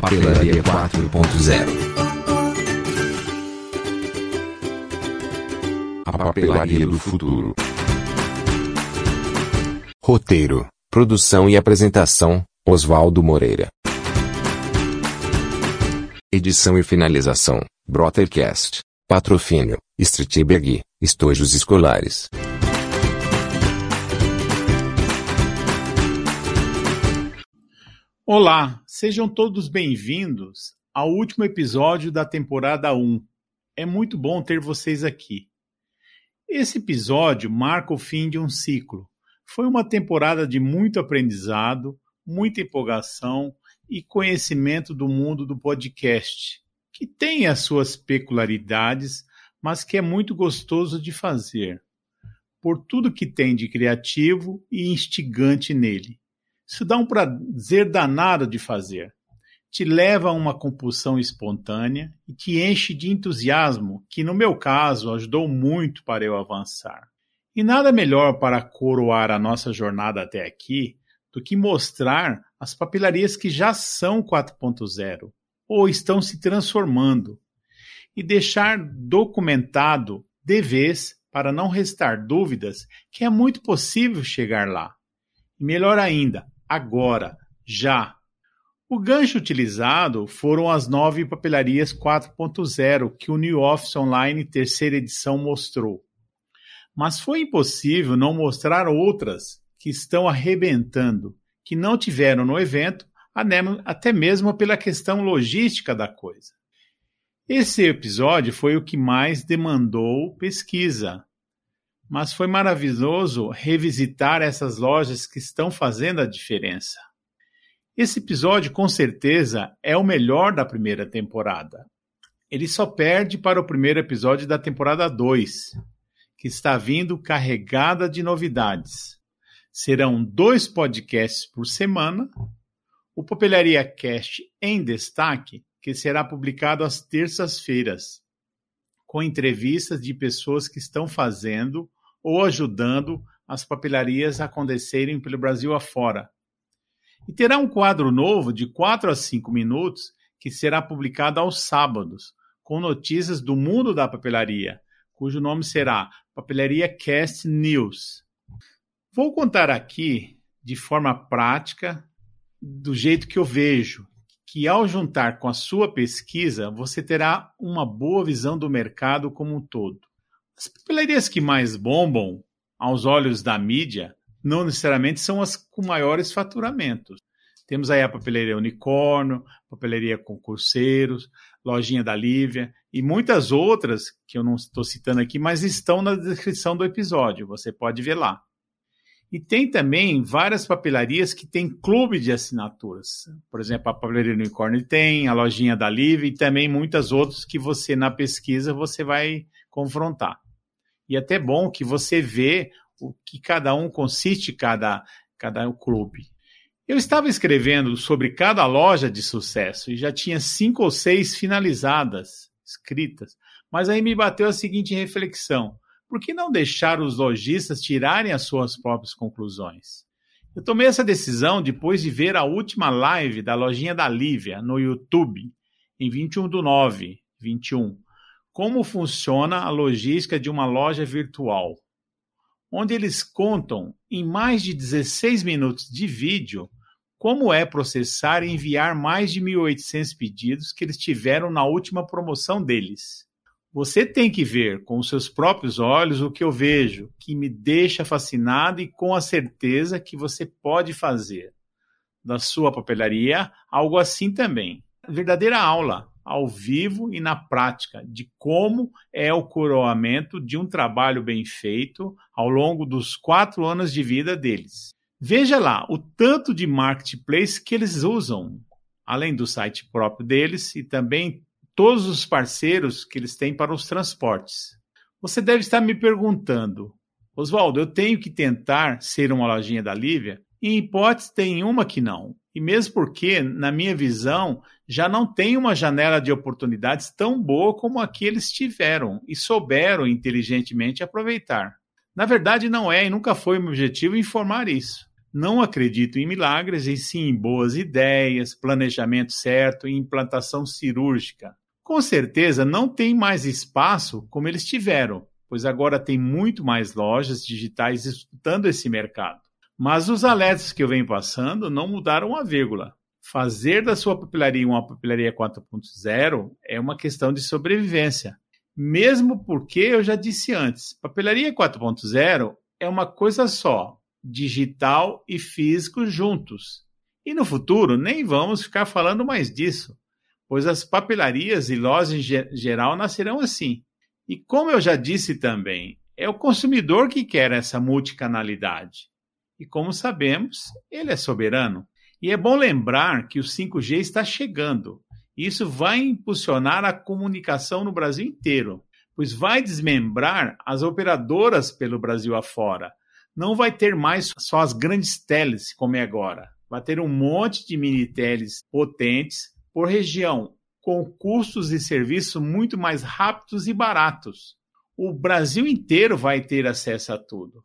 Papelaria 4.0 A papelaria do futuro. Roteiro, produção e apresentação: Oswaldo Moreira. Edição e finalização: Brothercast. Patrocínio: Streetberg, Estojos Escolares. Olá, sejam todos bem-vindos ao último episódio da temporada 1. É muito bom ter vocês aqui. Esse episódio marca o fim de um ciclo. Foi uma temporada de muito aprendizado, muita empolgação e conhecimento do mundo do podcast, que tem as suas peculiaridades, mas que é muito gostoso de fazer, por tudo que tem de criativo e instigante nele. Isso dá um prazer danado de fazer. Te leva a uma compulsão espontânea e te enche de entusiasmo, que no meu caso ajudou muito para eu avançar. E nada melhor para coroar a nossa jornada até aqui do que mostrar as papelarias que já são 4.0 ou estão se transformando e deixar documentado de vez para não restar dúvidas que é muito possível chegar lá. E melhor ainda, agora, já. O gancho utilizado foram as nove papelarias 4.0 que o New Office Online terceira edição mostrou. Mas foi impossível não mostrar outras que estão arrebentando, que não tiveram no evento, até mesmo pela questão logística da coisa. Esse episódio foi o que mais demandou pesquisa, mas foi maravilhoso revisitar essas lojas que estão fazendo a diferença. Esse episódio, com certeza, é o melhor da primeira temporada. Ele só perde para o primeiro episódio da temporada 2, que está vindo carregada de novidades. Serão dois podcasts por semana, o Papelaria Cast em destaque, que será publicado às terças-feiras, com entrevistas de pessoas que estão fazendo ou ajudando as papelarias a acontecerem pelo Brasil afora. E terá um quadro novo de 4 a 5 minutos que será publicado aos sábados, com notícias do mundo da papelaria, cujo nome será Papelaria Cast News. Vou contar aqui, de forma prática, do jeito que eu vejo, que ao juntar com a sua pesquisa, você terá uma boa visão do mercado como um todo. As papelarias que mais bombam aos olhos da mídia não necessariamente são as com maiores faturamentos. Temos aí a papelaria Unicórnio, papelaria Concurseiros, Lojinha da Lívia e muitas outras que eu não estou citando aqui, mas estão na descrição do episódio, você pode ver lá. E tem também várias papelarias que têm clube de assinaturas. Por exemplo, a papelaria Unicórnio tem, a Lojinha da Lívia e também muitas outras que você na pesquisa você vai confrontar. E é até bom que você vê o que cada um consiste, cada, cada clube. Eu estava escrevendo sobre cada loja de sucesso e já tinha cinco ou seis finalizadas, escritas, mas aí me bateu a seguinte reflexão: por que não deixar os lojistas tirarem as suas próprias conclusões? Eu tomei essa decisão depois de ver a última live da lojinha da Lívia no YouTube, em 21 do 9, 21, como funciona a logística de uma loja virtual, onde eles contam em mais de 16 minutos de vídeo como é processar e enviar mais de 1.800 pedidos que eles tiveram na última promoção deles. Você tem que ver com os seus próprios olhos o que eu vejo, que me deixa fascinado e com a certeza que você pode fazer da sua papelaria algo assim também. Verdadeira aula ao vivo e na prática de como é o coroamento de um trabalho bem feito ao longo dos quatro anos de vida deles. Veja lá o tanto de marketplace que eles usam, além do site próprio deles e também todos os parceiros que eles têm para os transportes. Você deve estar me perguntando, Oswaldo, eu tenho que tentar ser uma lojinha da Lívia? Em hipótese, tem uma que não. E mesmo porque, na minha visão, já não tem uma janela de oportunidades tão boa como a que eles tiveram e souberam inteligentemente aproveitar. Na verdade, não é e nunca foi meu objetivo informar isso. Não acredito em milagres, e sim em boas ideias, planejamento certo e implantação cirúrgica. Com certeza não tem mais espaço como eles tiveram, pois agora tem muito mais lojas digitais disputando esse mercado. Mas os alertas que eu venho passando não mudaram a vírgula. Fazer da sua papelaria uma papelaria 4.0 é uma questão de sobrevivência. Mesmo porque eu já disse antes, papelaria 4.0 é uma coisa só, digital e físico juntos. E no futuro nem vamos ficar falando mais disso, pois as papelarias e lojas em geral nascerão assim. E como eu já disse também, é o consumidor que quer essa multicanalidade. E como sabemos, ele é soberano. E é bom lembrar que o 5G está chegando. Isso vai impulsionar a comunicação no Brasil inteiro, pois vai desmembrar as operadoras pelo Brasil afora. Não vai ter mais só as grandes teles como é agora. Vai ter um monte de mini teles potentes por região, com custos e serviços muito mais rápidos e baratos. O Brasil inteiro vai ter acesso a tudo.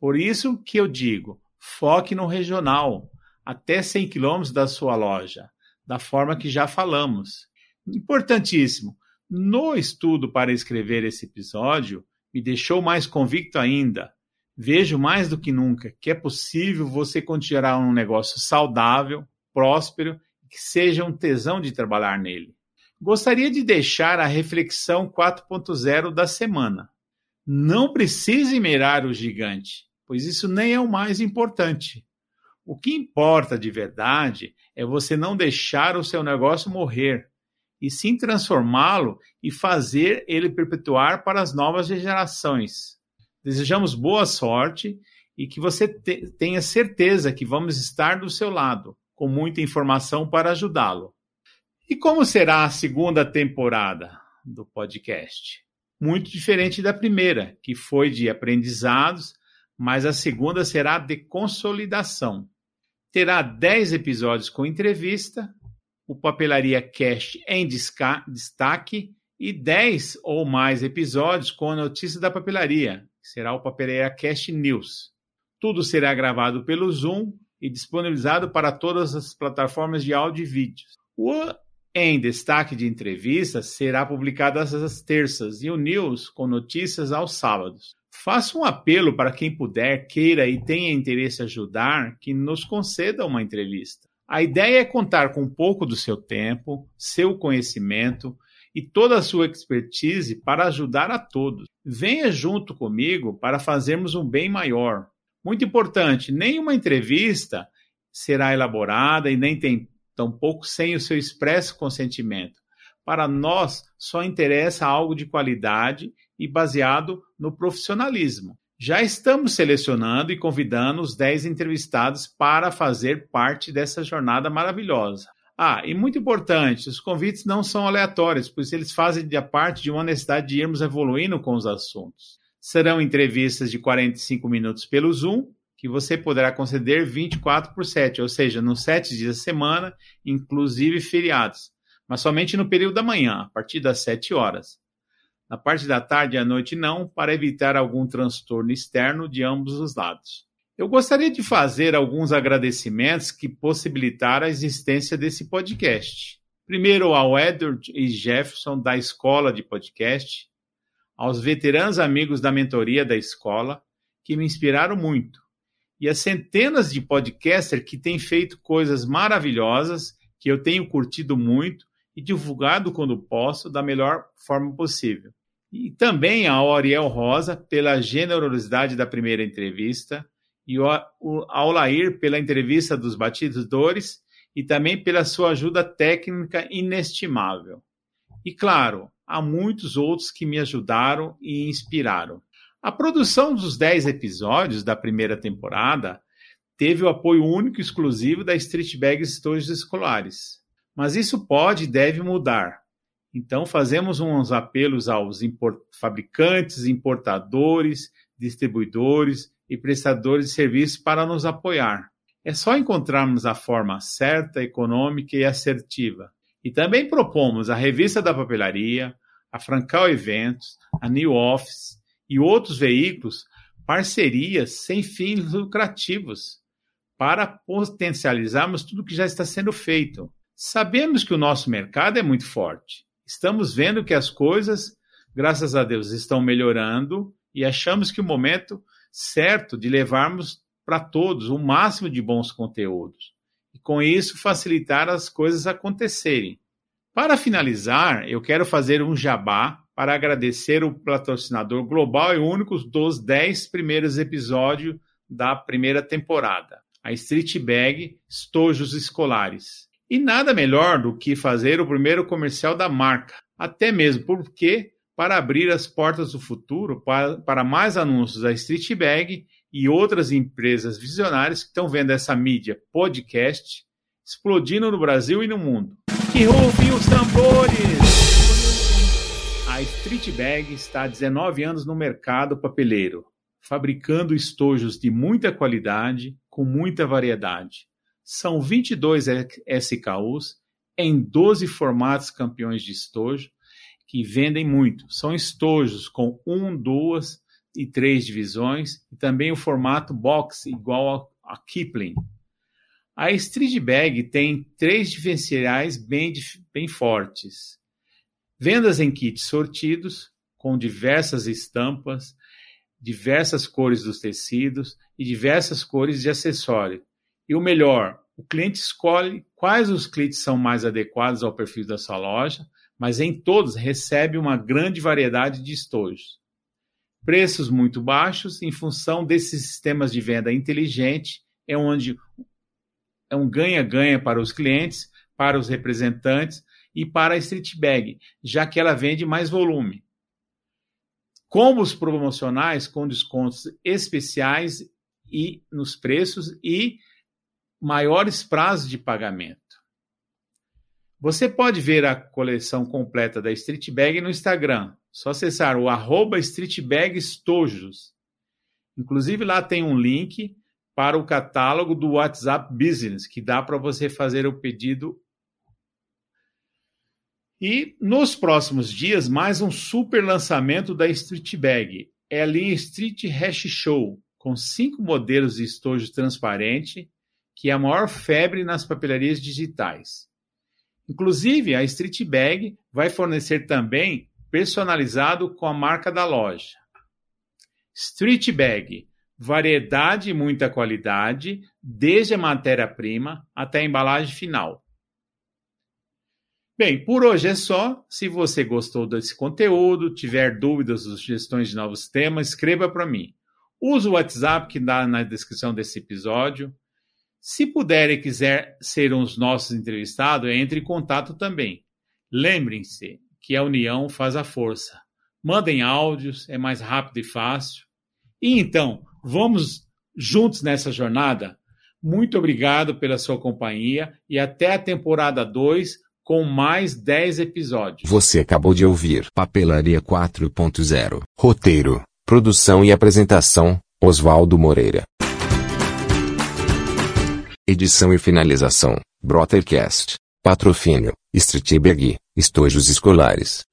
Por isso que eu digo, foque no regional, até 100 quilômetros da sua loja, da forma que já falamos. Importantíssimo, no estudo para escrever esse episódio, me deixou mais convicto ainda. Vejo mais do que nunca que é possível você continuar um negócio saudável, próspero que seja um tesão de trabalhar nele. Gostaria de deixar a reflexão 4.0 da semana. Não precise mirar o gigante, pois isso nem é o mais importante. O que importa de verdade é você não deixar o seu negócio morrer, e sim transformá-lo e fazer ele perpetuar para as novas gerações. Desejamos boa sorte e que você te tenha certeza que vamos estar do seu lado com muita informação para ajudá-lo. E como será a segunda temporada do podcast? Muito diferente da primeira, que foi de aprendizados, mas a segunda será de consolidação. Terá 10 episódios com entrevista, o Papelaria Cast em destaque e 10 ou mais episódios com a notícia da papelaria, que será o Papelaria Cast News. Tudo será gravado pelo Zoom e disponibilizado para todas as plataformas de áudio e vídeo. O Em Destaque de Entrevistas será publicado às terças e o News com notícias aos sábados. Faço um apelo para quem puder, queira e tenha interesse em ajudar, que nos conceda uma entrevista. A ideia é contar com um pouco do seu tempo, seu conhecimento e toda a sua expertise para ajudar a todos. Venha junto comigo para fazermos um bem maior. Muito importante, nenhuma entrevista será elaborada e nem tem tampouco sem o seu expresso consentimento. Para nós, só interessa algo de qualidade e baseado no profissionalismo. Já estamos selecionando e convidando os 10 entrevistados para fazer parte dessa jornada maravilhosa. Ah, e muito importante, os convites não são aleatórios, pois eles fazem a parte de uma necessidade de irmos evoluindo com os assuntos. Serão entrevistas de 45 minutos pelo Zoom, que você poderá conceder 24 por 7, ou seja, nos 7 dias da semana, inclusive feriados, mas somente no período da manhã, a partir das 7 horas. Na parte da tarde e à noite não, para evitar algum transtorno externo de ambos os lados. Eu gostaria de fazer alguns agradecimentos que possibilitaram a existência desse podcast. Primeiro ao Edward e Jefferson da Escola de Podcast, aos veteranos amigos da mentoria da escola, que me inspiraram muito, e as centenas de podcasters que têm feito coisas maravilhosas que eu tenho curtido muito e divulgado quando posso da melhor forma possível. E também ao Ariel Rosa pela generosidade da primeira entrevista e ao Lair pela entrevista dos batidores e também pela sua ajuda técnica inestimável. E claro, há muitos outros que me ajudaram e inspiraram. A produção dos 10 episódios da primeira temporada teve o apoio único e exclusivo da Street Bag Estúdios Escolares. Mas isso pode e deve mudar. Então, fazemos uns apelos aos import fabricantes, importadores, distribuidores e prestadores de serviços para nos apoiar. É só encontrarmos a forma certa, econômica e assertiva. E também propomos a Revista da Papelaria, a Francal Eventos, a New Office e outros veículos parcerias sem fins lucrativos para potencializarmos tudo que já está sendo feito. Sabemos que o nosso mercado é muito forte. Estamos vendo que as coisas, graças a Deus, estão melhorando e achamos que o momento certo de levarmos para todos o máximo de bons conteúdos e com isso facilitar as coisas acontecerem. Para finalizar, eu quero fazer um jabá para agradecer o patrocinador global e único dos 10 primeiros episódios da primeira temporada, a Street Bag Estojos Escolares. E nada melhor do que fazer o primeiro comercial da marca, até mesmo porque para abrir as portas do futuro para, para mais anúncios da Street Bag e outras empresas visionárias que estão vendo essa mídia podcast explodindo no Brasil e no mundo. Que rufem os tambores! A Street Bag está há 19 anos no mercado papeleiro, fabricando estojos de muita qualidade, com muita variedade. São 22 SKUs em 12 formatos campeões de estojo que vendem muito. São estojos com um, duas e três divisões e também o formato box igual a Kipling. A Street Bag tem três diferenciais bem, bem fortes. Vendas em kits sortidos, com diversas estampas, diversas cores dos tecidos e diversas cores de acessório. E o melhor, o cliente escolhe quais os kits são mais adequados ao perfil da sua loja, mas em todos recebe uma grande variedade de estojos. Preços muito baixos em função desses sistemas de venda inteligente, é onde é um ganha-ganha para os clientes, para os representantes e para a Street Bag, já que ela vende mais volume. Combos promocionais com descontos especiais e nos preços e maiores prazos de pagamento. Você pode ver a coleção completa da Street Bag no Instagram. Só acessar o arroba streetbagstojos. Inclusive lá tem um link para o catálogo do WhatsApp Business, que dá para você fazer o pedido. E nos próximos dias, mais um super lançamento da Street Bag. É a linha Street Hash Show, com cinco modelos de estojo transparente, que é a maior febre nas papelarias digitais. Inclusive, a Street Bag vai fornecer também personalizado com a marca da loja. Street Bag, variedade e muita qualidade, desde a matéria-prima até a embalagem final. Bem, por hoje é só. Se você gostou desse conteúdo, tiver dúvidas ou sugestões de novos temas, escreva para mim. Use o WhatsApp que dá na descrição desse episódio. Se puder e quiser ser um dos nossos entrevistados, entre em contato também. Lembrem-se que a união faz a força. Mandem áudios, é mais rápido e fácil. E então, vamos juntos nessa jornada? Muito obrigado pela sua companhia e até a temporada 2 com mais 10 episódios. Você acabou de ouvir Papelaria 4.0. Roteiro, produção e apresentação, Oswaldo Moreira. Edição e finalização, Brothercast. Patrocínio, Streetberg, Estojos Escolares.